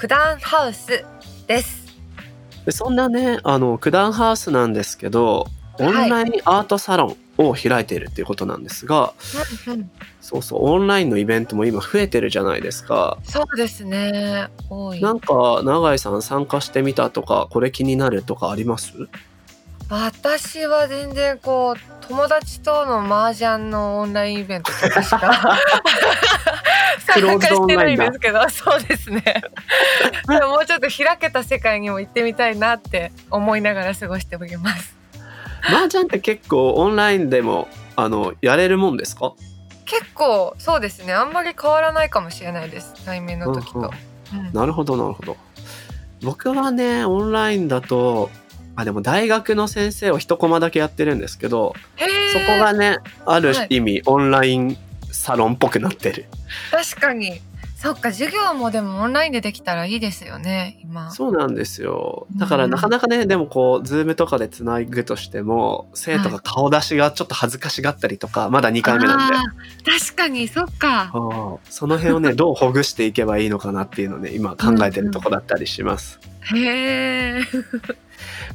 九段ハウスです。でそんなねあの九段ハウスなんですけどオンラインアートサロンを開いているっていうことなんですが、うんうん。そうそうオンラインのイベントも今増えてるじゃないですか。そうですね。多い。なんか永井さん参加してみたとかこれ気になるとかあります？私は全然こう友達との麻雀のオンラインイベントとかしか クロしてないドオンラインだんですけどそうですね。でももうちょっと開けた世界にも行ってみたいなって思いながら過ごしております。麻雀って結構オンラインでもあのやれるもんですか？結構そうですね。あんまり変わらないかもしれないです。対面の時と、なるほどなるほど。僕はねオンラインだとあでも大学の先生を一コマだけやってるんですけどそこがねあるはい。意味、オンラインサロンっぽくなってる。確かに。そっか授業もでもオンラインでできたらいいですよね今。そうなんですよ。だからうんなかなかねでもこうズームとかでつなぐとしても生徒が顔出しがちょっと恥ずかしがったりとかまだ2回目なんで。確かにそっか。その辺をね どうほぐしていけばいいのかなっていうのをね今考えてるとこだったりします。へえ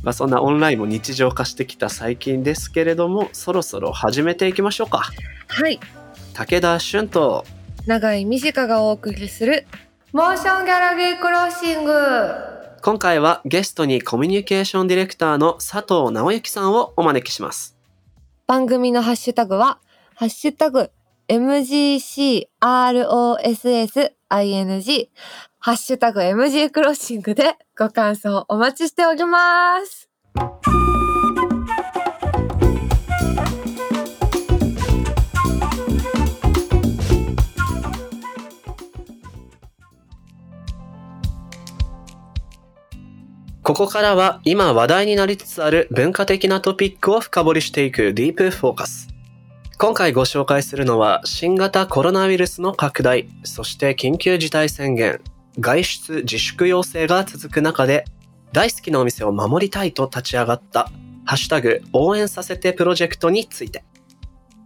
まあそんなオンラインも日常化してきた最近ですけれどもそろそろ始めていきましょうか。はい武田俊と永井美智香がお送りするモーションギャラリークロッシング。今回はゲストにコミュニケーションディレクターの佐藤直之さんをお招きします。番組のハッシュタグはハッシュタグ MGCROSSING ハッシュタグ MG クロッシングでご感想お待ちしておりますここからは今話題になりつつある文化的なトピックを深掘りしていくディープフォーカス。今回ご紹介するのは新型コロナウイルスの拡大、そして緊急事態宣言、外出自粛要請が続く中で大好きなお店を守りたいと立ち上がったハッシュタグ応援させてプロジェクトについて。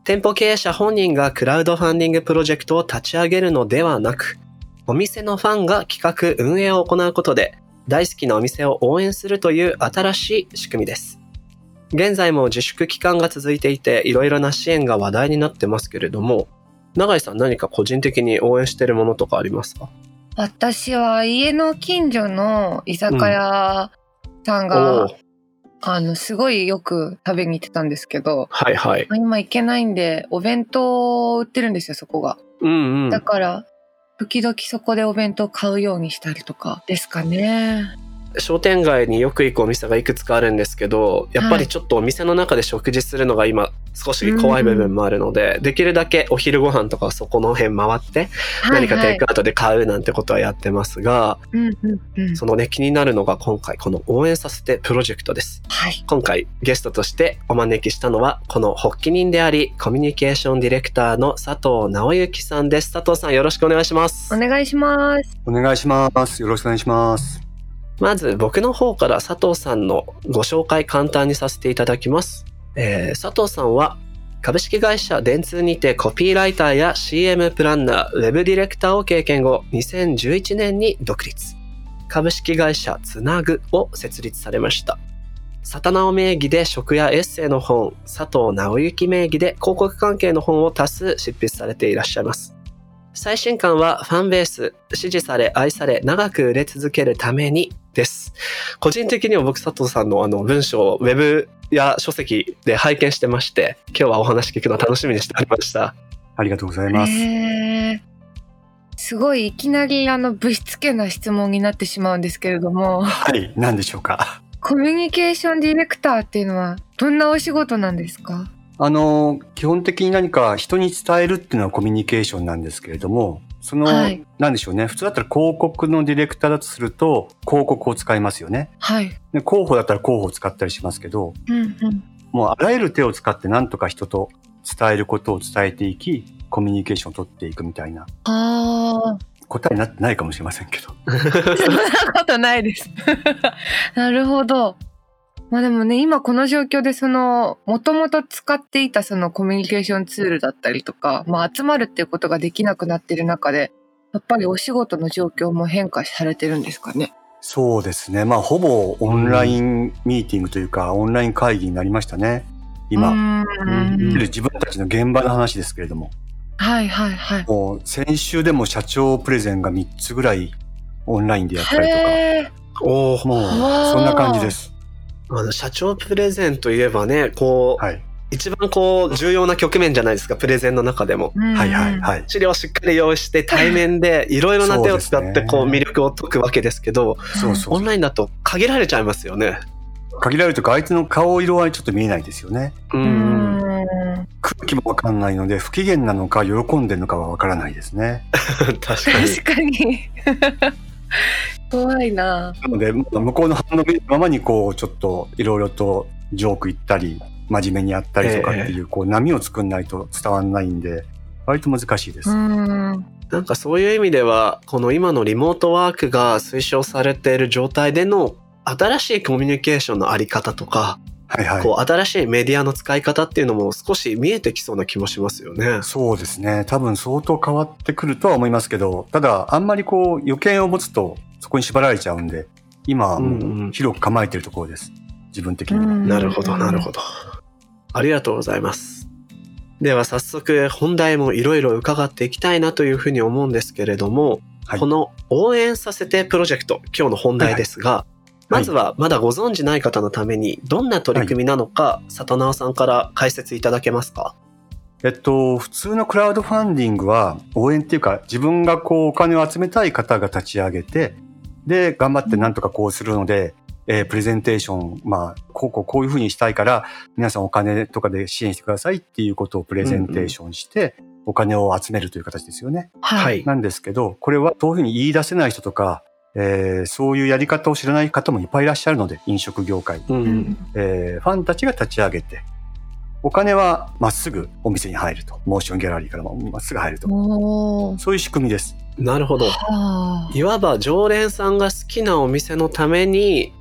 店舗経営者本人がクラウドファンディングプロジェクトを立ち上げるのではなく、お店のファンが企画運営を行うことで大好きなお店を応援するという新しい仕組みです。現在も自粛期間が続いていて、いろいろな支援が話題になってますけれども、永井さん何か個人的に応援してるものとかありますか？私は家の近所の居酒屋さんが、おーあのすごいよく食べに行ってたんですけどはいはい。今行けないんでお弁当を売ってるんですよそこがうんうんだ。から時々そこでお弁当買うようにしたりとかですかね。商店街によく行くお店がいくつかあるんですけど、やっぱりちょっとお店の中で食事するのが今少し怖い部分もあるので、できるだけお昼ご飯とかはそこの辺回って何かテイクアウトで買うなんてことはやってますが、うんうんうんそのね気になるのが今回この応援させてプロジェクトです。はい今回ゲストとしてお招きしたのはこの発起人でありコミュニケーションディレクターの佐藤直之さんです。佐藤さんよろしくお願いしますお。願いしますお願いします。よろしくお願いします。まず僕の方から佐藤さんのご紹介簡単にさせていただきます。えー佐藤さんは株式会社電通にてコピーライターや CM プランナー、ウェブディレクターを経験後、2011年に独立。株式会社つなぐを設立されました。サタナオ名義で食やエッセイの本、佐藤直之名義で広告関係の本を多数執筆されていらっしゃいます。最新刊はファンベース、支持され愛され長く売れ続けるためにです。個人的には僕佐藤さんのあの文章をウェブや書籍で拝見してまして、今日はお話聞くの楽しみにしておりました。ありがとうございます。へーすごいいきなりあのぶしつけな質問になってしまうんですけれどもはい、何でしょうか。コミュニケーションディレクターっていうのはどんなお仕事なんですか？あの、基本的に何か人に伝えるっていうのはコミュニケーションなんですけれども、その、はいなんでしょうね。普通だったら広告のディレクターだとすると、広告を使いますよね。はい。で広報だったら広報を使ったりしますけど、うんうん。もうあらゆる手を使って何とか人と伝えることを伝えていき、コミュニケーションを取っていくみたいなああ。答えになってないかもしれませんけど。そんなことないです。なるほど。まあでもね、今この状況でその、もともと使っていたそのコミュニケーションツールだったりとか、まあ集まるっていうことができなくなってる中で、やっぱりお仕事の状況も変化されてるんですかね？そうですね。まあ、ほぼオンラインミーティングというか、オンライン会議になりましたね。今、自分たちの現場の話ですけれども。はいはいはい。もう先週でも社長プレゼンが3つぐらいオンラインでやったりとへーおおか、もうそんな感じです。あの社長プレゼンといえばねこう、はい。一番こう重要な局面じゃないですかプレゼンの中でも。うんはいはいはい。資料をしっかり用意して対面でいろいろな手を使ってこう魅力を解くわけですけどそうそう。オンラインだと限られちゃいますよね。限られるというか相手の顔色はちょっと見えないですよね。ううんん。空気もわかんないので、不機嫌なのか喜んでるのかはわからないですね。確かに。確かに。怖いな。なので、向こうの反応を見るままにこう、ちょっといろいろとジョーク言ったり、真面目にやったりとかっていう、こう波を作んないと伝わんないんで、割と難しいです。うん。なんかそういう意味ではこの今のリモートワークが推奨されている状態での新しいコミュニケーションのあり方とか、はいはい。こう新しいメディアの使い方っていうのも少し見えてきそうな気もしますよね。そうですね。多分相当変わってくるとは思いますけど、ただ、あんまりこう、予見を持つと、そこに縛られちゃうんで、今はもう広く構えてるところです。自分的には。なるほど、なるほど。ありがとうございます。では早速本題もいろいろ伺っていきたいなというふうに思うんですけれども、はいこの応援させてプロジェクト、今日の本題ですが、まずはまだご存知ない方のためにどんな取り組みなのか、里直さんから解説いただけますか？えっと、普通のクラウドファンディングは、応援っていうか、自分がこう、お金を集めたい方が立ち上げて、で、頑張ってなんとかこうするので、えープレゼンテーション、まあ、こうこうこういうふうにしたいから、皆さんお金とかで支援してくださいっていうことをプレゼンテーションして、お金を集めるという形ですよね。はい。い。なんですけど、これはどういうふうに言い出せない人とか、えーそういうやり方を知らない方もいっぱいいらっしゃるので、飲食業界。うん。えーファンたちが立ち上げて、お金はまっすぐお店に入ると。モーションギャラリーからもまっすぐ入ると。そういう仕組みです。なるほど。はあ。いわば常連さんが好きなお店のために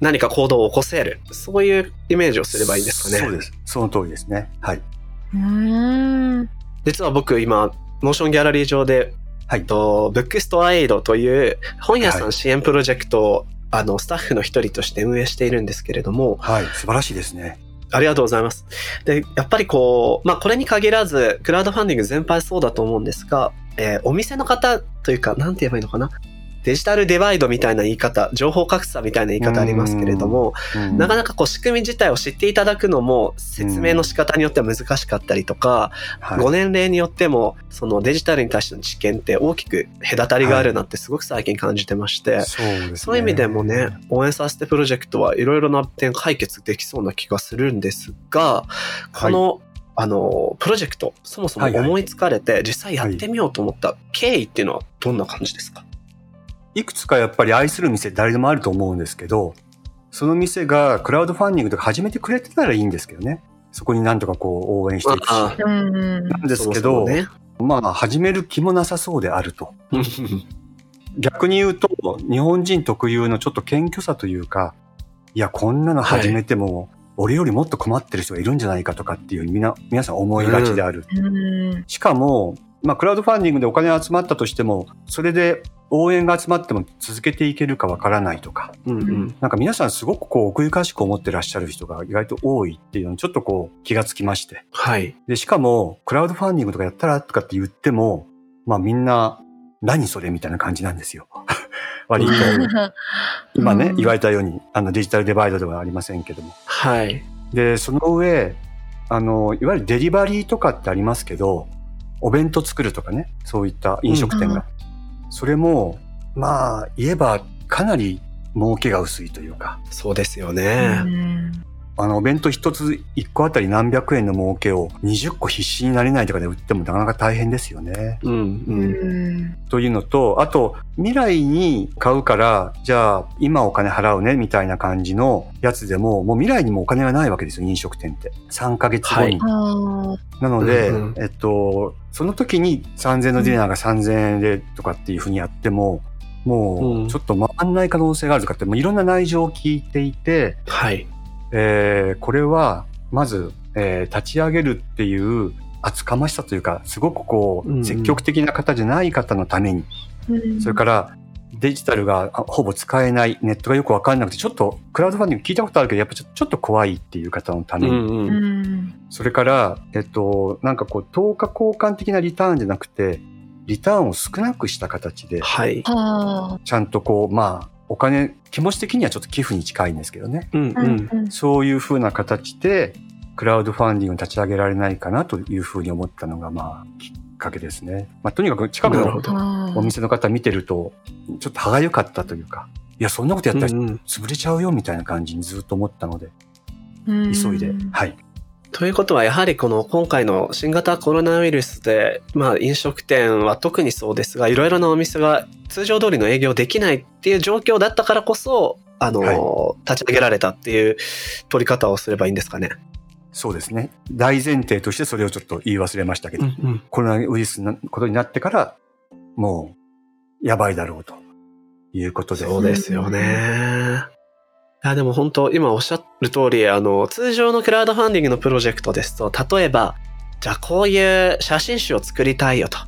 何か行動を起こせる。そういうイメージをすればいいんですかね。そうです。その通りですね。はい。うーん。実は僕今、モーションギャラリー上で、はいえっと、ブックストアエイドという本屋さはいん支援プロジェクトを、あの、スタッフの一人として運営しているんですけれども、はい。素晴らしいですね。ありがとうございます。で、やっぱりこう、まあこれに限らず、クラウドファンディング全般そうだと思うんですが、えーお店の方というか、なんて言えばいいのかな？デジタルデバイドみたいな言い方、情報格差みたいな言い方ありますけれども、うん。なかなかこう仕組み自体を知っていただくのも説明の仕方によっては難しかったりとか、はい。ご年齢によってもそのデジタルに対しての知見って大きく隔たりがあるなってすごく最近感じてまして、そうですね。そういう意味でもね、応援させてプロジェクトはいろいろな点解決できそうな気がするんですが、この、あの、プロジェクト、そもそもはいはい。思いつかれて実際やってみようと思った経緯っていうのはどんな感じですか？いくつかやっぱり愛する店誰でもあると思うんですけど、その店がクラウドファンディングとか始めてくれてたらいいんですけどね。そこになんとかこう応援していくし。なんですけそど、ね。まあ始める気もなさそうであると。逆に言うと、日本人特有のちょっと謙虚さというか、いや、こんなの始めても、俺よりもっと困ってる人がいるんじゃないかとかっていうみな皆さん思いがちである。うん。しかも、まあ、クラウドファンディングでお金が集まったとしても、それで応援が集まっても続けていけるかわからないとか、うんうんなんか皆さんすごくこう奥ゆかしく思ってらっしゃる人が意外と多いっていうのにちょっとこう気がつきまして。はい。で、しかも、クラウドファンディングとかやったらとかって言っても、まあみんな、何それみたいな感じなんですよ。割と。今ね、言われたように、あのデジタルデバイドではありませんけども。はい。で、その上、あの、いわゆるデリバリーとかってありますけど、お弁当作るとかね、そういった飲食店が。それも、まあ、言えばかなり儲けが薄いというか、そうですようね。ん。あの、お弁当一つ一個あたり何百円の儲けを20個必死になれないとかで売ってもなかなか大変ですよね。うんう。うんん。というのと、あと、未来に買うから、じゃあ、今お金払うね、みたいな感じのやつでも、もう未来にもお金がないわけですよ、飲食店って。3ヶ月後に。あなので、うんうんえっと、その時に3000円のディナーが3000円でとかっていうふうにやっても、もうんう、ちょっと回んない可能性があるとかって、もういろんな内情を聞いていて、はい。えーこれは、まず、えー立ち上げるっていう厚かましさというか、すごくこう、うんうん積極的な方じゃない方のために、ーそれから、デジタルがあほぼ使えない、ネットがよくわかんなくて、ちょっとクラウドファンディング聞いたことあるけど、やっぱちょちょっと怖いっていう方のために、うんう。うんん。それから、えっと、なんかこう、等価交換的なリターンじゃなくて、リターンを少なくした形で、はい。はあ。ちゃんとこう、まあ、お金、気持ち的にはちょっと寄付に近いんですけどね。うんううん。うん。そういうふうな形で、クラウドファンディングに立ち上げられないかなというふうに思ったのが、まあ、きっかけですね。まあ、とにかく近くのお店の方見てると、ちょっと歯がゆかったというか、いや、そんなことやったらうんうん潰れちゃうよみたいな感じにずっと思ったので、うん急いで、はい。ということは、やはりこの今回の新型コロナウイルスで、まあ飲食店は特にそうですが、いろいろなお店が通常通りの営業できないっていう状況だったからこそ、あの、は立ち上げられたっていう取り方をすればいいんですかね。そうですね。大前提としてそれをちょっと言い忘れましたけど、んコロナウイルスのことになってから、もう、やばいだろうということで。そうですよね。いやでも本当今おっしゃる通りあの通常のクラウドファンディングのプロジェクトですと例えばじゃあこういう写真集を作りたいよと、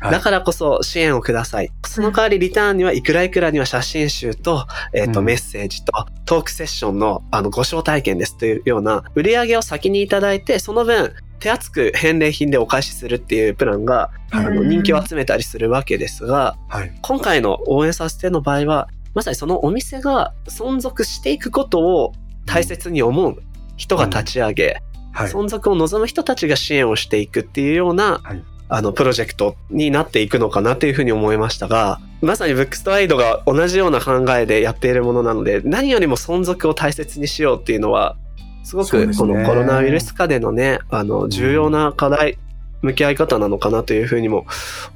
はい。だからこそ支援をください。その代わりリターンにはいくらいくらには写真集と,、えっとうん。メッセージとトークセッションのあのご招待券ですというような売り上げを先にいただいてその分手厚く返礼品でお返しするっていうプランがあのうん人気を集めたりするわけですが、はい。今回の応援させての場合は、まさにそのお店が存続していくことを大切に思う人が立ち上げ、はい。存続を望む人たちが支援をしていくっていうような、はい。あのプロジェクトになっていくのかなというふうに思いましたが、まさにブックストアイドが同じような考えでやっているものなので、何よりも存続を大切にしようっていうのは、すごくこのコロナウイルス下でのね、あの重要な課題、向き合い方なのかなというふうにも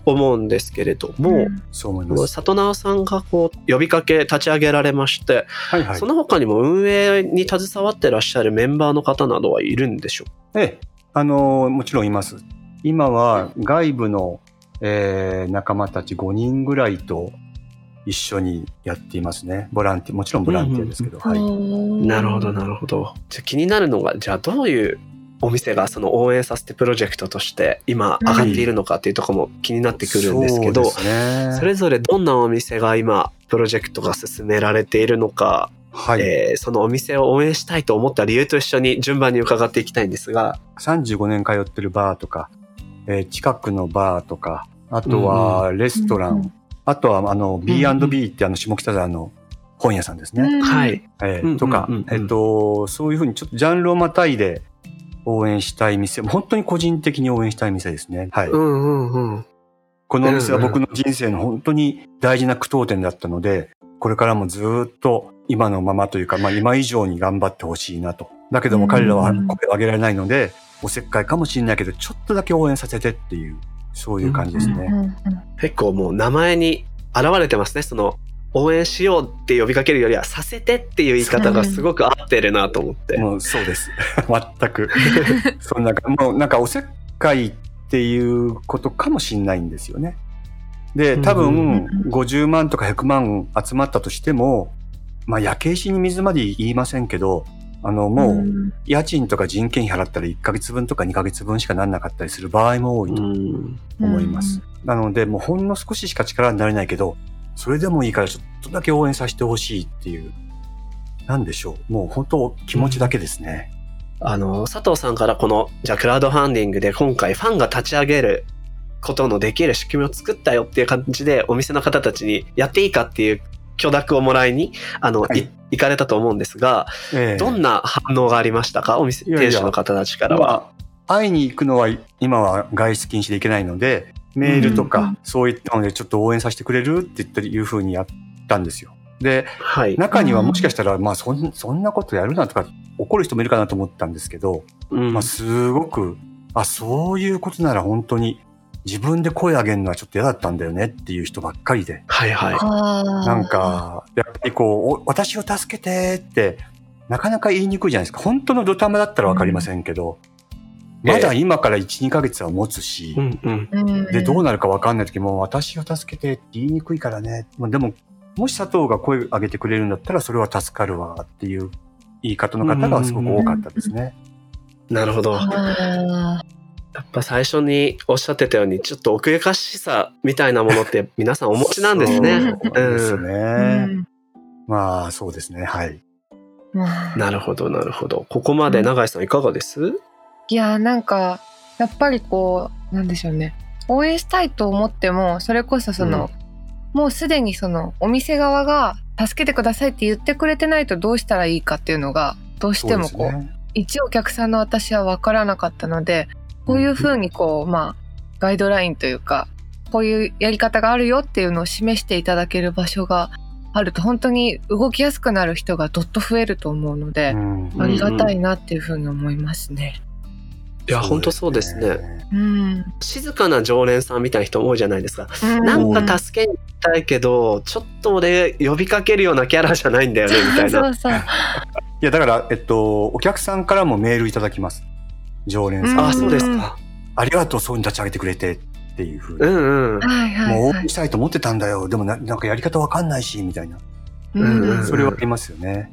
思うんですけれども、そう思います。里直さんがこう呼びかけ立ち上げられまして、はいはいそ。の他にも運営に携わってらっしゃるメンバーの方などはいるんでしょええ、あのーもちろんいます。今は外部の、えー仲間たち5人ぐらいと一緒にやっていますね。ボランティア、もちろんボランティアですけど。はい。うなるほどなるほどじゃあ気になるのがじゃあどういうお店がその応援させてプロジェクトとして今上がっているのかっていうところも気になってくるんですけど、そうですね。それぞれどんなお店が今プロジェクトが進められているのか、はい、えーそのお店を応援したいと思った理由と一緒に順番に伺っていきたいんですが、35年通ってるバーとか、えー近くのバーとか、あとはレストラン、うんうんあとはあの B&B ってあの下北沢の本屋さんですね。は。い。えーとか、うんうんえっと、そういうふうにちょっとジャンルをまたいで応援したい店、本当に個人的に応援したい店ですね。はい。うんうんうん。このお店は僕の人生の本当に大事な句読点だったので、これからもずっと今のままというか、まあ今以上に頑張ってほしいなと。だけども彼らはうん声を上げられないので、おせっかいかもしれないけど、ちょっとだけ応援させてっていう、そういう感じですね。うんうん結構もう名前に現れてますね。その応援しようって呼びかけるよりはさせてっていう言い方がすごく合ってるなと思って。もうそうです。全く。そんな、もうなんかおせっかいっていうことかもしれないんですよね。で、多うん分うん50万とか100万集まったとしても、まあ焼け石に水まで言いませんけど、あのもう家賃とか人件費払ったら1ヶ月分とか2ヶ月分しかなんなかったりする場合も多いとうん思います。なのでもうほんの少ししか力になれないけど、それでもいいからちょっとだけ応援させてほしいっていう、なんでしょう。もう本当気持ちだけですね。あの、佐藤さんからこの、じゃあクラウドファンディングで今回ファンが立ち上げることのできる仕組みを作ったよっていう感じでお店の方たちにやっていいかっていう許諾をもらいに、あの、はいい行かれたと思うんですが、ええどんな反応がありましたか？お店、いやいや店主の方たちからは。まあ、会いに行くのは今は外出禁止で行けないので、メールとかうんうんそういったのでちょっと応援させてくれるって言ったりいうふうにやったんですよ。で、はい。中にはもしかしたら、まあそんそんなことやるなとか怒る人もいるかなと思ったんですけど、うんまあ、すごく、あ、そういうことなら本当に自分で声上げるのはちょっと嫌だったんだよねっていう人ばっかりで、はいはい。なんか、やっぱりこう、お私を助けてって、なかなか言いにくいじゃないですか。本当のドタマだったらわかりませんけど、まだ今から1、2ヶ月は持つし、うんうん。うんで、どうなるかわかんない時も、私を助けてって言いにくいからね。まあ、でも、もし佐藤が声上げてくれるんだったら、それは助かるわっていう言い方の方がすごく多かったですね。なるほど。あやっぱ最初におっしゃってたように、ちょっと奥ゆかしさみたいなものって皆さんお持ちなんですね。そうですね。ーうんまあ、そうですね。はい。まあなるほど、なるほど。ここまで永井さんいかがです？いやなんかやっぱりこうなんでしょうね。応援したいと思ってもそれこそその、もうすでにそのお店側が助けてくださいって言ってくれてないとどうしたらいいかっていうのがどうしてもこうね。一お客さんの私は分からなかったのでこういうふうにこうまあガイドラインというかこういうやり方があるよっていうのを示していただける場所があると本当に動きやすくなる人がどっと増えると思うので、うん。ありがたいなっていうふうに思いますね。いや、本当そうですね。。うん、静かな常連さんみたいな人多いじゃないですか。なんか助けに行きたいけど、ちょっと俺呼びかけるようなキャラじゃないんだよね、みたいな。そうそういや、だから、えっと、お客さんからもメールいただきます。常連さん。うんあ、そうですか。ありがとう、そういうの立ち上げてくれてっていうふううに。んうん。はいはいもう応はい援したいと思ってたんだよ。でもな、なんかやり方わかんないし、みたいな。うんうんうんそれはありますよね。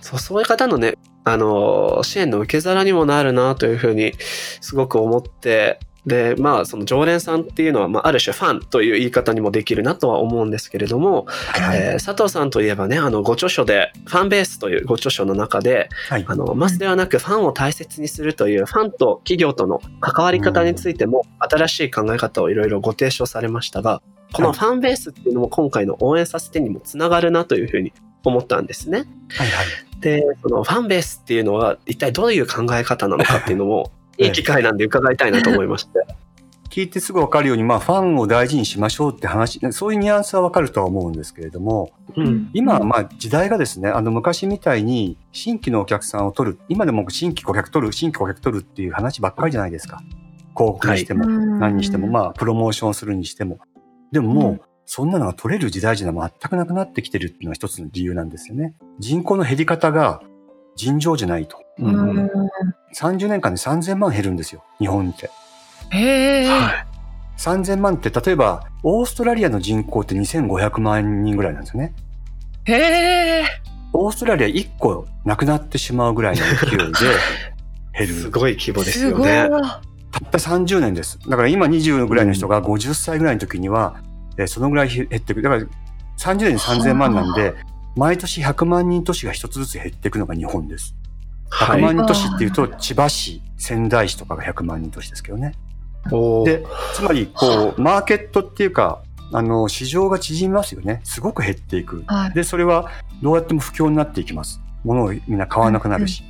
そうそういう方のね、あの、支援の受け皿にもなるなというふうにすごく思って、で、まあ、その常連さんっていうのは、まあ、ある種ファンという言い方にもできるなとは思うんですけれども、はいはい。えー佐藤さんといえばね、あの、ご著書で、ファンベースというご著書の中で、はいあの、マスではなくファンを大切にするというファンと企業との関わり方についても新しい考え方をいろいろご提唱されましたが、このファンベースっていうのも今回の応援させてにもつながるなというふうに思ったんですね。はいはい。で、そのファンベースっていうのは一体どういう考え方なのかっていうのも いい機会なんで伺いたいなと思いまして。聞いてすぐわかるように、まあ、ファンを大事にしましょうって話、そういうニュアンスはわかるとは思うんですけれども、うん。今はまあ時代がですね、あの昔みたいに新規のお客さんを取る、今でも新規顧客取る、新規顧客取るっていう話ばっかりじゃないですか。広告にしても、何にしても、まあプロモーションするにしても。でももう、そんなのが取れる時代じゃ全くなくなってきてるっていうのが一つの理由なんですよね。人口の減り方が尋常じゃないと。うんうん30年間で3000万減るんですよ、日本って。へえ、はい。3000万って例えば、オーストラリアの人口って2500万人ぐらいなんですよね。へえ、オーストラリア1個なくなってしまうぐらいの勢いで 減る。すごい規模ですすごい。よね。たった30年です。だから今20ぐらいの人が50歳ぐらいの時には、えーそのぐらい減っていく。だから30年で3000万なんで、毎年100万人都市が一つずつ減っていくのが日本です。100はい。万人都市っていうと、千葉市、仙台市とかが100万人都市ですけどね。で、つまり、こう、マーケットっていうか、あの、市場が縮みますよね。すごく減っていく。はいで、それはどうやっても不況になっていきます。物をみんな買わなくなるし。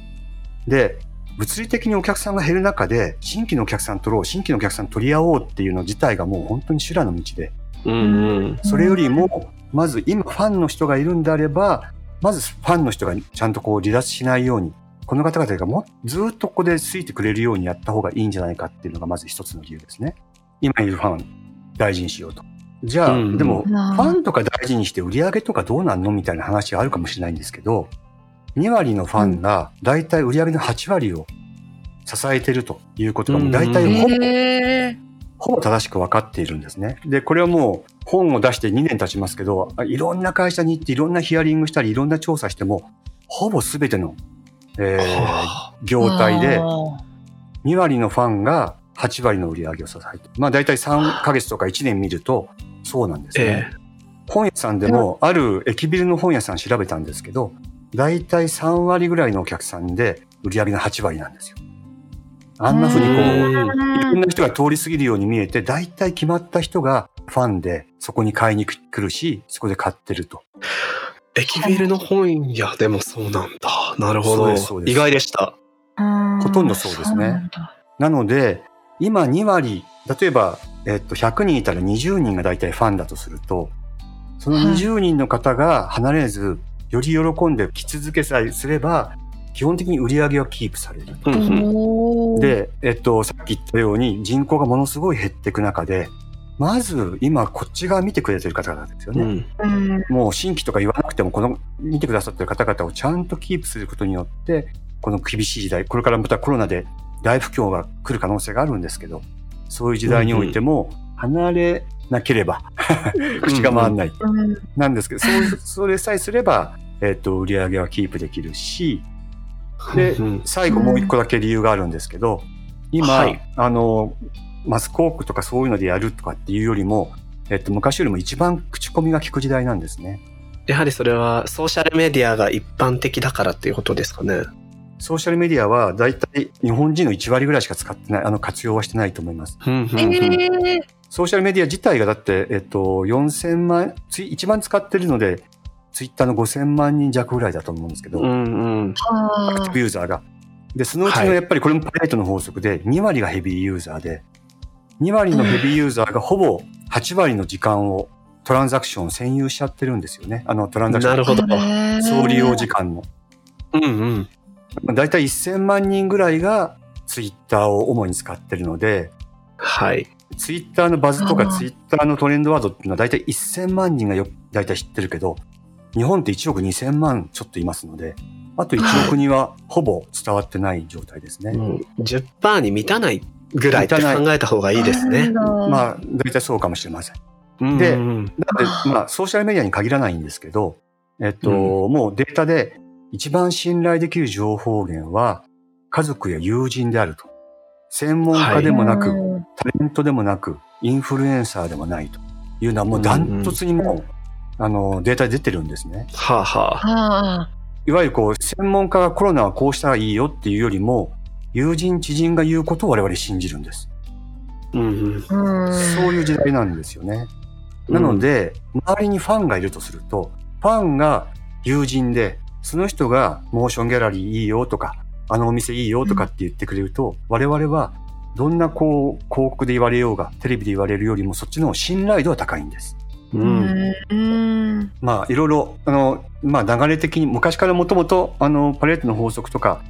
で、物理的にお客さんが減る中で、新規のお客さん取ろう、新規のお客さん取り合おうっていうの自体がもう本当に修羅の道で、うんうん。それよりも、まず今ファンの人がいるんであれば、まずファンの人がちゃんとこう離脱しないように、この方々がもうずっとここでついてくれるようにやった方がいいんじゃないかっていうのがまず一つの理由ですね。今いるファン大事にしようと。じゃあ、うんでも、フまあァンとか大事にして売り上げとかどうなんのみたいな話があるかもしれないんですけど、2割のファンが大体売り上げの8割を支えてるということがもう大体ほぼ、ほぼ正しく分かっているんですね。で、これはもう本を出して2年経ちますけど、あいろんな会社に行っていろんなヒアリングしたりいろんな調査しても、ほぼ全ての、えーは業態であー2割のファンが8割の売り上げを支えてる。まあ大体3ヶ月とか1年見るとそうなんですえね。本屋さんでもある駅ビルの本屋さん調べたんですけど、大体3割ぐらいのお客さんで売り上げの8割なんですよ。あんな風にこう、うんいろんな人が通り過ぎるように見えて、大体決まった人がファンでそこに買いに来るし、そこで買ってると。駅ビルの本屋でもそうなんだ。なるほどそうですそう。です意外でした。うんほとんどそうですねなので、今2割、例えば、えっと、100人いたら20人が大体ファンだとすると、その20人の方が離れず、より喜んで来続けさえすれば、基本的に売り上げはキープされる。うんうんおー、で、えっと、さっき言ったように人口がものすごい減っていく中で、まず今こっち側見てくれてる方々ですよね。うんうん、もう新規とか言わなくても、この見てくださってる方々をちゃんとキープすることによって、この厳しい時代、これからまたコロナで大不況が来る可能性があるんですけど、そういう時代においても離れなければ 口が回らない。うん、なんですけど、それさえすれば、えっと、売り上げはキープできるし、でうん最後もう一個だけ理由があるんですけど、今、はいあの、マスコークとかそういうのでやるとかっていうよりも、えっと、昔よりも一番口コミが効く時代なんですね。やはりそれはソーシャルメディアが一般的だからっていうことですかね。ソーシャルメディアは大体日本人の1割ぐらいしか使ってない、あの活用はしてないと思います。うんうんうんえー、ソーシャルメディア自体がだって、えっと、4000万、つい一番使ってるので、ツイッターの5000万人弱ぐらいだと思うんですけど、うんうんあアクティブーユーザーが。で、そのうちのやっぱりこれもパレートの法則で、2割がヘビーユーザーで、2割のヘビーユーザーがほぼ8割の時間をトランザクション占有しちゃってるんですよね。あのトランザクション。なるほど総利用時間の。うんうんだいたい1000万人ぐらいがツイッターを主に使ってるので、はい。ツイッターのバズとかツイッターのトレンドワードっていうのは大体1000万人がよ大体知ってるけど、日本って1億2000万ちょっといますので、あと1億人はほぼ伝わってない状態ですね。うん、10%に満たないぐらいって考えた方がいいですね。あ、まあ、大体そうかもしれません。うんでうんなので、まあ、ソーシャルメディアに限らないんですけど、えっと、もうデータで一番信頼できる情報源は家族や友人であると。専門家でもなく、うんタレントでもなく、インフルエンサーでもないというのはもうダントツにもう、あの、データで出てるんですね。はあはあ。あいわゆるこう、専門家がコロナはこうしたらいいよっていうよりも、友人、知人が言うことを我々信じるんです。うんそういう時代なんですよね。なので、周りにファンがいるとすると、ファンが友人で、その人がモーションギャラリーいいよとか、あのお店いいよとかって言ってくれると、我々はどんなこう、広告で言われようが、テレビで言われるよりもそっちの信頼度は高いんです。ううん。まあ、いろいろ、あの、まあ流れ的に、昔からもともと、あの、パレートの法則とか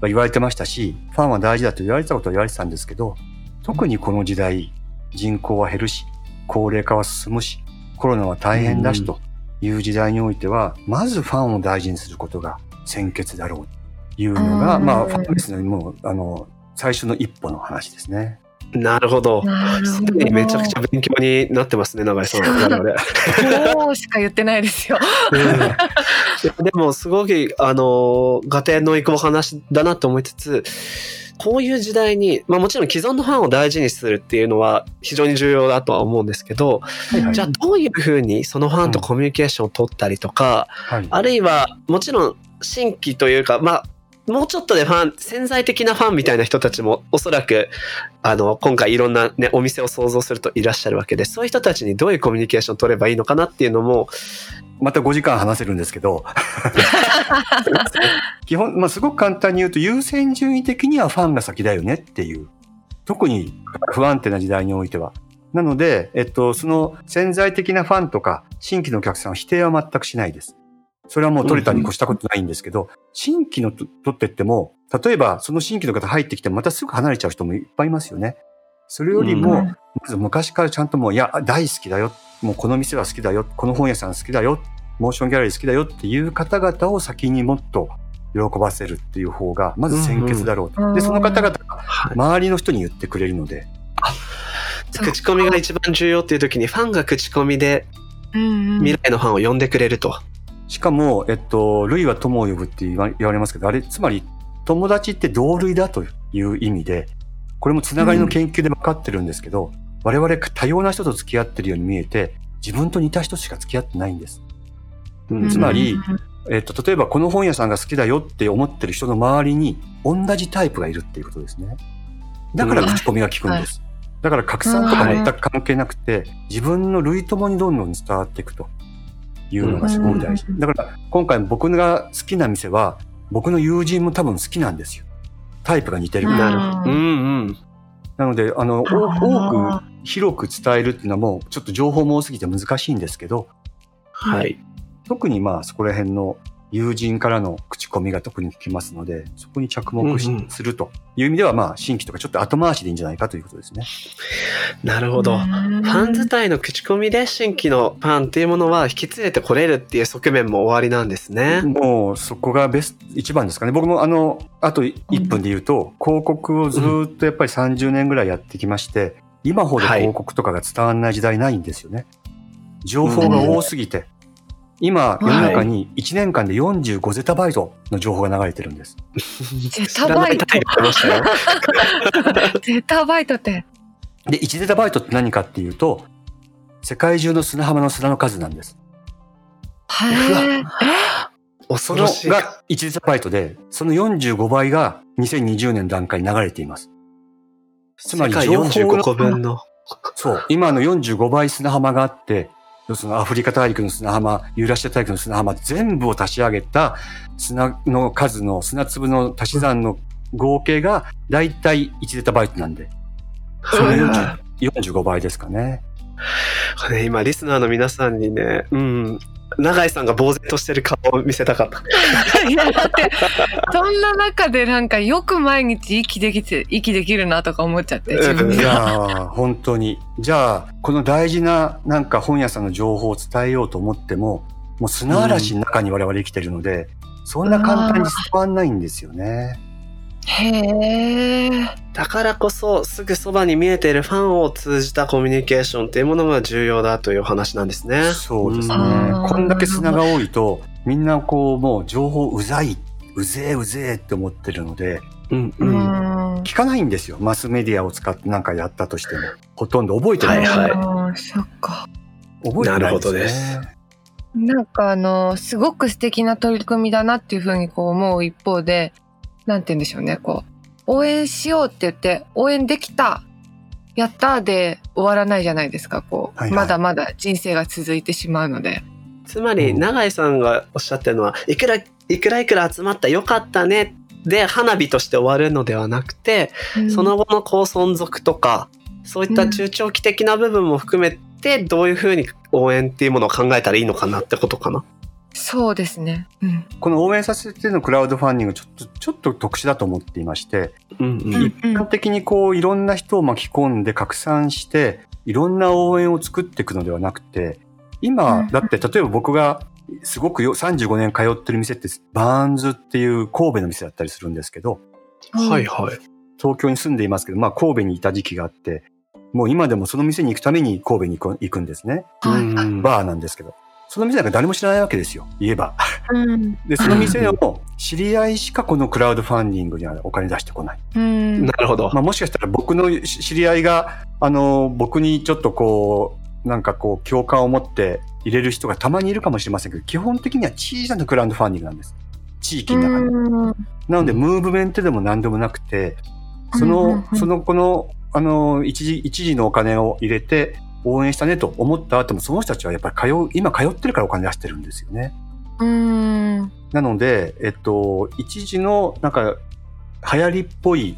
は言われてましたし、ファンは大事だと言われてたことは言われてたんですけど、特にこの時代、人口は減るし、高齢化は進むし、コロナは大変だしという時代においては、まずファンを大事にすることが先決だろうというのが、うん。まあ、ファンベースのもう、あの、最初の一歩の話ですね。なるほど。すでにめちゃくちゃ勉強になってますね、永井さん。そうしか言ってないですよ。うんでも、すごい、あの、合点のいくお話だなと思いつつ、こういう時代に、まあもちろん既存のファンを大事にするっていうのは非常に重要だとは思うんですけど、はいはいじゃあどういうふうにそのファンとコミュニケーションを取ったりとか、はいあるいはもちろん新規というか、まあ、もうちょっとでファン、潜在的なファンみたいな人たちもおそらく、あの、今回いろんなね、お店を想像するといらっしゃるわけで、そういう人たちにどういうコミュニケーションを取ればいいのかなっていうのも、また5時間話せるんですけど、基本、まあ、すごく簡単に言うと、優先順位的にはファンが先だよねっていう。特に不安定な時代においては。なので、えっと、その潜在的なファンとか、新規のお客さんは否定は全くしないです。それはもう取れたに越したことないんですけど、新規のと取ってっても、例えばその新規の方入ってきてまたすぐ離れちゃう人もいっぱいいますよね。それよりも、うんまず昔からちゃんともう、いや、大好きだよ。もうこの店は好きだよ。この本屋さん好きだよ。モーションギャラリー好きだよっていう方々を先にもっと喜ばせるっていう方が、まず先決だろうと。うんうんで、その方々がはい周りの人に言ってくれるので、口コミが一番重要っていう時にファンが口コミで未来のファンを呼んでくれると。しかも、えっと、類は友を呼ぶって言われますけど、あれ、つまり、友達って同類だという意味で、これもつながりの研究で分かってるんですけど、我々多様な人と付き合ってるように見えて、自分と似た人しか付き合ってないんです。うんつまりえっと、例えばこの本屋さんが好きだよって思ってる人の周りに同じタイプがいるっていうことですね。だから口コミが効くんです。だから拡散とか全く関係なくて、自分の類友にどんどん伝わっていくというのがすごい大事う。んだから今回僕が好きな店は、僕の友人も多分好きなんですよ。タイプが似てる。うんなるほど。うんうん。なので、あの、多く広く伝えるっていうのはもうちょっと情報も多すぎて難しいんですけど、はい。特にまあそこら辺の友人からの口コミが特に聞きますので、そこに着目しうんうんするという意味では、まあ、新規とかちょっと後回しでいいんじゃないかということですね。なるほど。フファン自体の口コミで新規のファンっていうものは引き連れてこれるっていう側面も終わりなんですね。もうそこがベスト、一番ですかね。僕もあの、あと1分で言うと、広告をずーっとやっぱり30年ぐらいやってきまして、今ほど広告とかが伝わらない時代ないんですよね。情報が多すぎて。今、世の中に1年間で45ゼタバイトの情報が流れてるんです。ゼタバイト？ゼタバイトって？で、1ゼタバイトって何かっていうと、世界中の砂浜の砂の数なんです。へえ？恐ろしい。が1ゼタバイトで、その45倍が2020年段階に流れています。つまり情報45の個分の。そう。今の45倍砂浜があって、そのアフリカ大陸の砂浜、ユーラシア大陸の砂浜、全部を足し上げた砂の数の、砂粒の足し算の合計が、だいたい1ゼタバイトなんで、そのはい40 45倍ですかね。これ今リスナーの皆さんにね、うん、永井さんが呆然としてる顔を見せたかった。いやだってそんな中でなんかよく毎日息できて息できるなとか思っちゃって自分いでやー、本当に。じゃあ、この大事ななんか本屋さんの情報を伝えようと思っても、もう砂嵐の中に我々生きてるので、そんな簡単に伝わんないんですよね。へえだからこそすぐそばに見えているファンを通じたコミュニケーションっていうものが重要だというお話なんですね。そうですねん。こんだけ砂が多いと、みんなこう、もう情報うざい、うぜえうぜえって思ってるので、うんううん。ん聞かないんですよ。マスメディアを使ってなんかやったとしても。ほとんど覚えてない。はいはいそっか覚えてないです、ね。なるほどですなんかあのすごく素敵な取り組みだなっていうふうにこう思う一方でなんて言うんでしょうね。こう応援しようって言って応援できたやったーで終わらないじゃないですか。こう、はいはい。まだまだ人生が続いてしまうので。つまりうん。永井さんがおっしゃってるのは、いくらいくらいくら集まったよかったね。で花火として終わるのではなくて、その後のこう存続とかそういった中長期的な部分も含めてどういうふうに応援っていうものを考えたらいいのかなってことかな。そうですね、うん。この応援させてのクラウドファンディングちょっと、ちょっと特殊だと思っていまして、うんうん。うん一般的にこういろんな人を巻き込んで拡散していろんな応援を作っていくのではなくて今、うん。だって例えば僕がすごくよ35年通ってる店ってバーンズっていう神戸の店だったりするんですけどはいはい。東京に住んでいますけど、まあ、神戸にいた時期があってもう今でもその店に行くために神戸に行く行くんですね。はい。うん。バーなんですけどその店なんか誰も知らないわけですよ。言えば。うん。でその店の知り合いしかこのクラウドファンディングにはお金出してこない。うん。なるほど。まあ、もしかしたら僕のし知り合いが、あの、僕にちょっとこう、なんかこう、共感を持って入れる人がたまにいるかもしれませんけど、基本的には小さなクラウドファンディングなんです。地域の中に。うん。なので、ムーブメントでも何でもなくて、そのう、んその、この、あの、一時、一時のお金を入れて応援したねと思った後も、その人たちはやっぱり通う、今通ってるからお金出してるんですよね。うんなので、えっと、一時の、なんか、流行りっぽい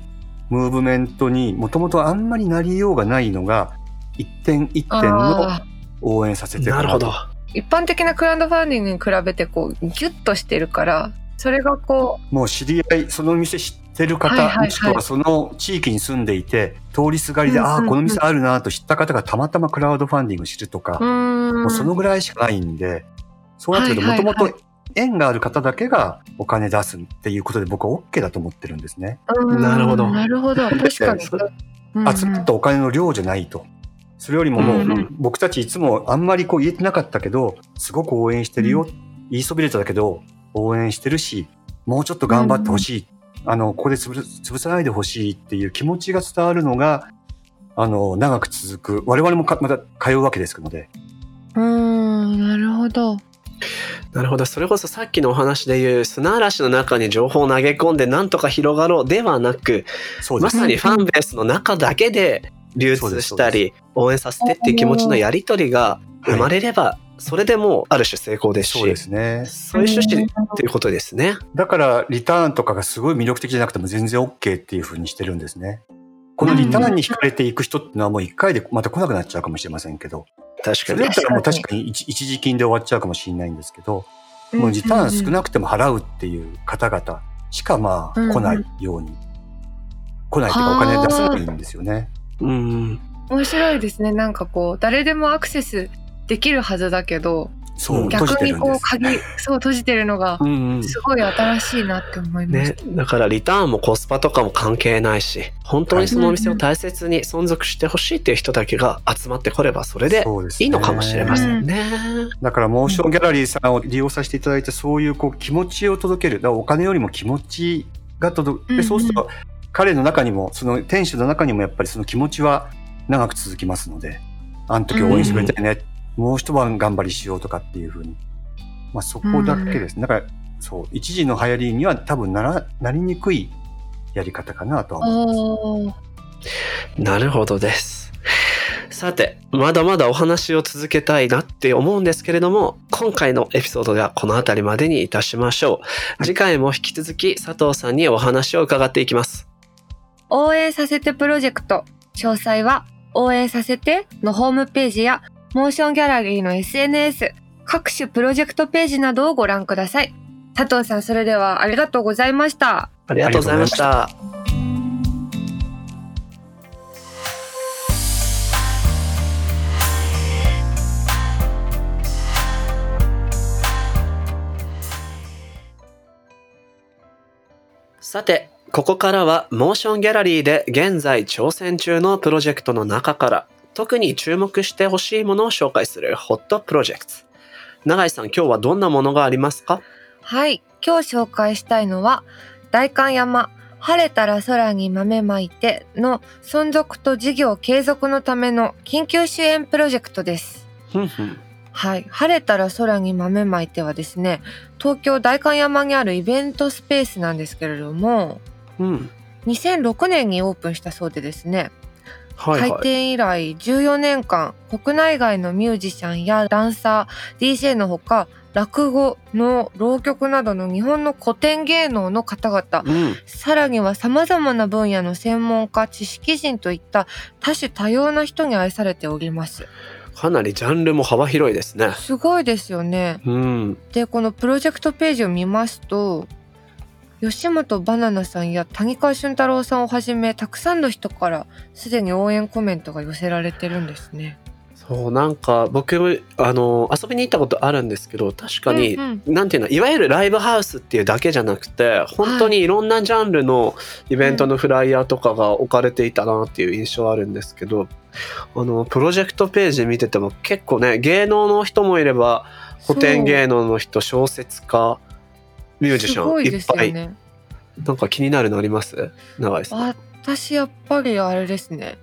ムーブメントにもともとあんまりなりようがないのが、一点一点の応援させてなるほど。一般的なクラウドファンディングに比べてこうギュッとしてるからそれがこもう知り合い、その店知ってる方、はいはいはい。もしくはその地域に住んでいて、通りすがりで、うんうんうん。ああ、この店あるなと知った方がたまたまクラウドファンディング知るとか、もうそのぐらいしかないんで、そうなってくると、もともと縁がある方だけがお金出すっていうことで僕は OK だと思ってるんですね。うん。なるほど。なるほど。確かに集まったお金の量じゃないと。それよりももう、うんうん。僕たちいつもあんまりこう言えてなかったけど、すごく応援してるよ。言いそびれただけど、応援してるし、もうちょっと頑張ってほしい。あの、ここで潰潰さないでほしいっていう気持ちが伝わるのが、あの、長く続く。我々もかまた通うわけですので。うんなるほどなるほど。それこそさっきのお話で言う砂嵐の中に情報を投げ込んでなんとか広がろうではなく、そうで。ますさにファンベースの中だけで流通したり応援させてっていう気持ちのやり取りが生まれれば、それでもうある種成功ですし、そうですね。そういう趣旨っていうことですね。だから、リターンとかがすごい魅力的じゃなくても全然 OK っていう風にしてるんですね。このリターンに惹かれていく人っていうのはもう一回でまた来なくなっちゃうかもしれませんけど、確かにそれだ。ったらもう確かに一一時金で終わっちゃうかもしれないんですけど、もうリターン少なくても払うっていう方々しかまあ来ないように、来ないというかお金出せないんですよね。うん。面白いですねなんかこう誰でもアクセスできるはずだけど逆に。こう鍵そう閉じてるのがうんうん。すごい新しいなって思いましねた、、だからリターンもコスパとかも関係ないし本当にそのお店を大切に存続してほしいっていう人だけが集まってこればそれでいいのかもしれませんね。だからモーションギャラリーさんを利用させていただいてそういうこう気持ちを届ける。だお金よりも気持ちが届く。うんうん。でそうすると彼の中にもその店主の中にもやっぱりその気持ちは長く続きますのであの時応援してくれたよね、もう一晩頑張りしようとかっていうふうに、まあ、そこだけですね、だからそう一時の流行りには多分ならなりにくいやり方かなとは思います。なるほどです。さて、まだまだお話を続けたいなって思うんですけれども、今回のエピソードではこの辺りまでにいたしましょう。次回も引き続き佐藤さんにお話を伺っていきます。応援させてプロジェクト詳細は応援させてのホームページやモーションギャラリーの SNS 各種プロジェクトページなどをご覧ください佐藤さんそれではありがとうございましたありがとうございました。さて、ここからはモーションギャラリーで現在挑戦中のプロジェクトの中から特に注目してほしいものを紹介するホットプロジェクト。永井さん、今日はどんなものがありますか？はい今日紹介したいのは代官山晴れたら空に豆まいての存続と事業継続のための緊急支援プロジェクトですはい。晴れたら空に豆まいてはですね、東京代官山にあるイベントスペースなんですけれども、うん。2006年にオープンしたそうでですね、開はいはい。店以来14年間、国内外のミュージシャンやダンサー、DJ のほか、落語の浪曲などの日本の古典芸能の方々、うん。さらには様々な分野の専門家、知識人といった多種多様な人に愛されております。かなりジャンルも幅広いですね。すごいですよね。うん。でこのプロジェクトページを見ますと吉本バナナさんや谷川俊太郎さんをはじめたくさんの人からすでに応援コメントが寄せられてるんですね。そう、なんか僕、あの、遊びに行ったことあるんですけど、確かに、うんうんなんていうの、いわゆるライブハウスっていうだけじゃなくて、本当にいろんなジャンルのイベントのフライヤーとかが置かれていたなっていう印象あるんですけど、あの、プロジェクトページ見てても結構ね、芸能の人もいれば、古典芸能の人、小説家、ミュージシャン、いっぱい。よね。なんか気になるのあります？永井さん。私やっぱりあれですね。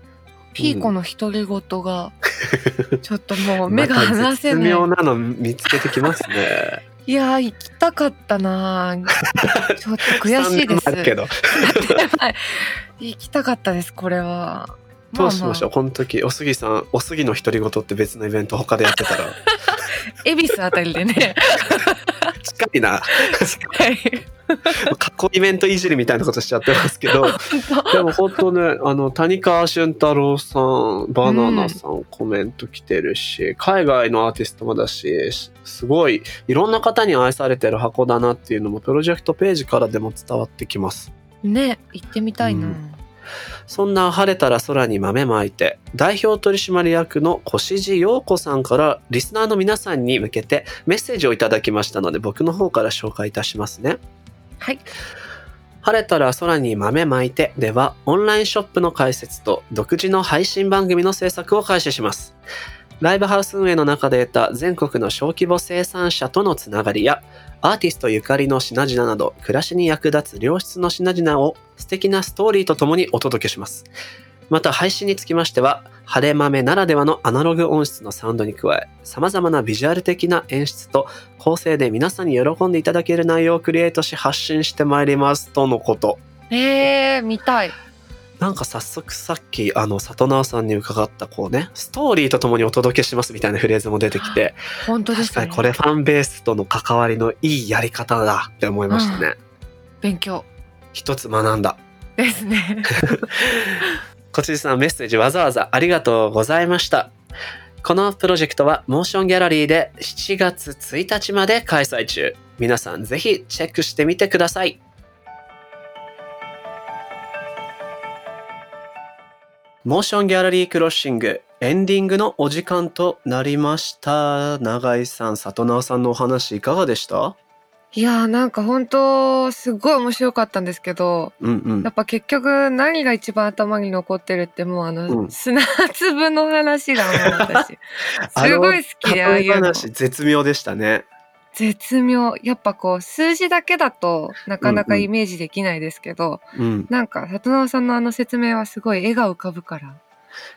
ピーコの独り言がちょっともう目が離せない。妙なの見つけてきますね。いやー行きたかったなー。ちょっと悔しいで3年もあるけす。ど。はい行きたかったですこれは。どうしましょう、う。この時、おすぎさん、おすぎの独り言って別のイベント他でやってたら、恵比寿あたりでね。近いな。はい過去イベントいじりみたいなことしちゃってますけど、でも本当ね、あの、谷川俊太郎さん、バナナさん、コメント来てるし、海外のアーティストもだし、しすごい、いろんな方に愛されてる箱だなっていうのも、プロジェクトページからでも伝わってきます。ね行ってみたいな。うんそんな晴れたら空に豆まいて、代表取締役の越地陽子さんからリスナーの皆さんに向けてメッセージをいただきましたので、僕の方から紹介いたしますね。はい。晴れたら空に豆まいてでは、オンラインショップの開設と独自の配信番組の制作を開始します。ライブハウス運営の中で得た全国の小規模生産者とのつながりや、アーティストゆかりの品々など、暮らしに役立つ良質の品々を素敵なストーリーとともにお届けします。また配信につきましては、晴れ豆ならではのアナログ音質のサウンドに加え、様々なビジュアル的な演出と構成で皆さんに喜んでいただける内容をクリエイトし発信してまいりますとのこと。えー、見たい。なんか早速さっきあの里直さんに伺ったこうねストーリーとともにお届けしますみたいなフレーズも出てきて本当ですね。確かにこれファンベースとの関わりのいいやり方だって思いましたね、勉強一つ学んだですね。小辻さんメッセージわざわざありがとうございましたこのプロジェクトはモーションギャラリーで7月1日まで開催中。皆さんぜひチェックしてみてください。モーションギャラリークロッシングエンディングのお時間となりました。永井さん、里直さんのお話いかがでした？いやーなんか本当すごい面白かったんですけど、うんうんやっ。ぱ結局何が一番頭に残ってるってもうあの、うん砂粒の話がもう私すごい好きでああいうの話絶妙でしたね。絶妙やっぱこう数字だけだとなかなかイメージできないですけど、うん。なんか里直さんのあの説明はすごい絵が浮かぶから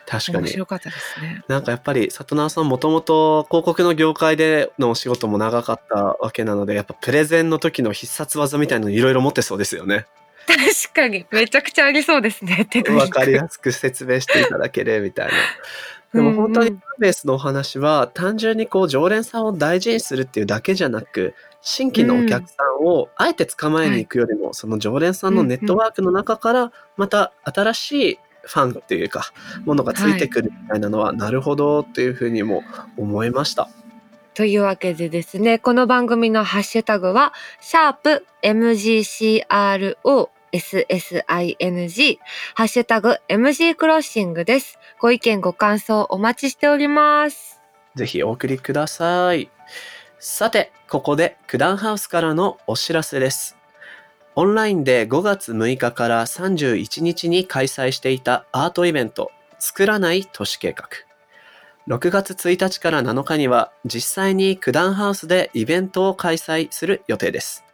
確かに。面白かったですね。なんかやっぱり里直さんもともと広告の業界でのお仕事も長かったわけなのでやっぱプレゼンの時の必殺技みたいなのいろいろ持ってそうですよね。確かにめちゃくちゃありそうですね。わかりやすく説明していただけるみたいな。でも本当にベースのお話は単純にこう常連さんを大事にするっていうだけじゃなく新規のお客さんをあえて捕まえに行くよりも、その常連さんのネットワークの中からまた新しいファンっていうかものがついてくるみたいなのは、なるほどっていうふうにも思いました。というわけでですね、この番組のハッシュタグは、シャープ ssing、ハッシュタグ MG クロッシングです。ご意見ご感想お待ちしております。ぜひお送りください。さて、ここで九段ハウスからのお知らせです。オンラインで5月6日から31日に開催していたアートイベント、作らない都市計画。6月1日から7日には実際に九段ハウスでイベントを開催する予定です。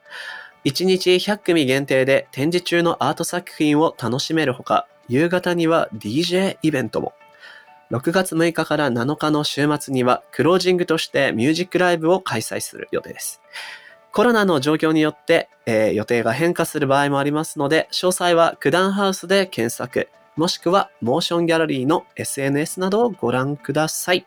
1日100組限定で展示中のアート作品を楽しめるほか、夕方には DJ イベントも。6月6日から7日の週末にはクロージングとしてミュージックライブを開催する予定です。コロナの状況によって、えー予定が変化する場合もありますので、詳細は九段ハウスで検索、もしくはモーションギャラリーの SNS などをご覧ください。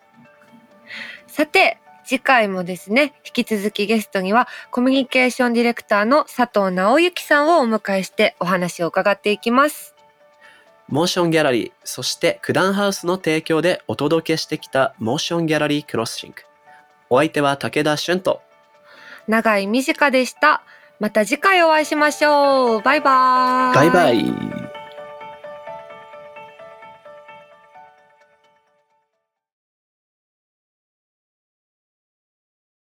さて、次回もですね、引き続きゲストにはコミュニケーションディレクターの佐藤直之さんをお迎えしてお話を伺っていきます。モーションギャラリー、そして九段ハウスの提供でお届けしてきたモーションギャラリークロッシング。お相手は武田俊と、長井美智香でした。また次回お会いしましょう。バイバーイ。バイバイ。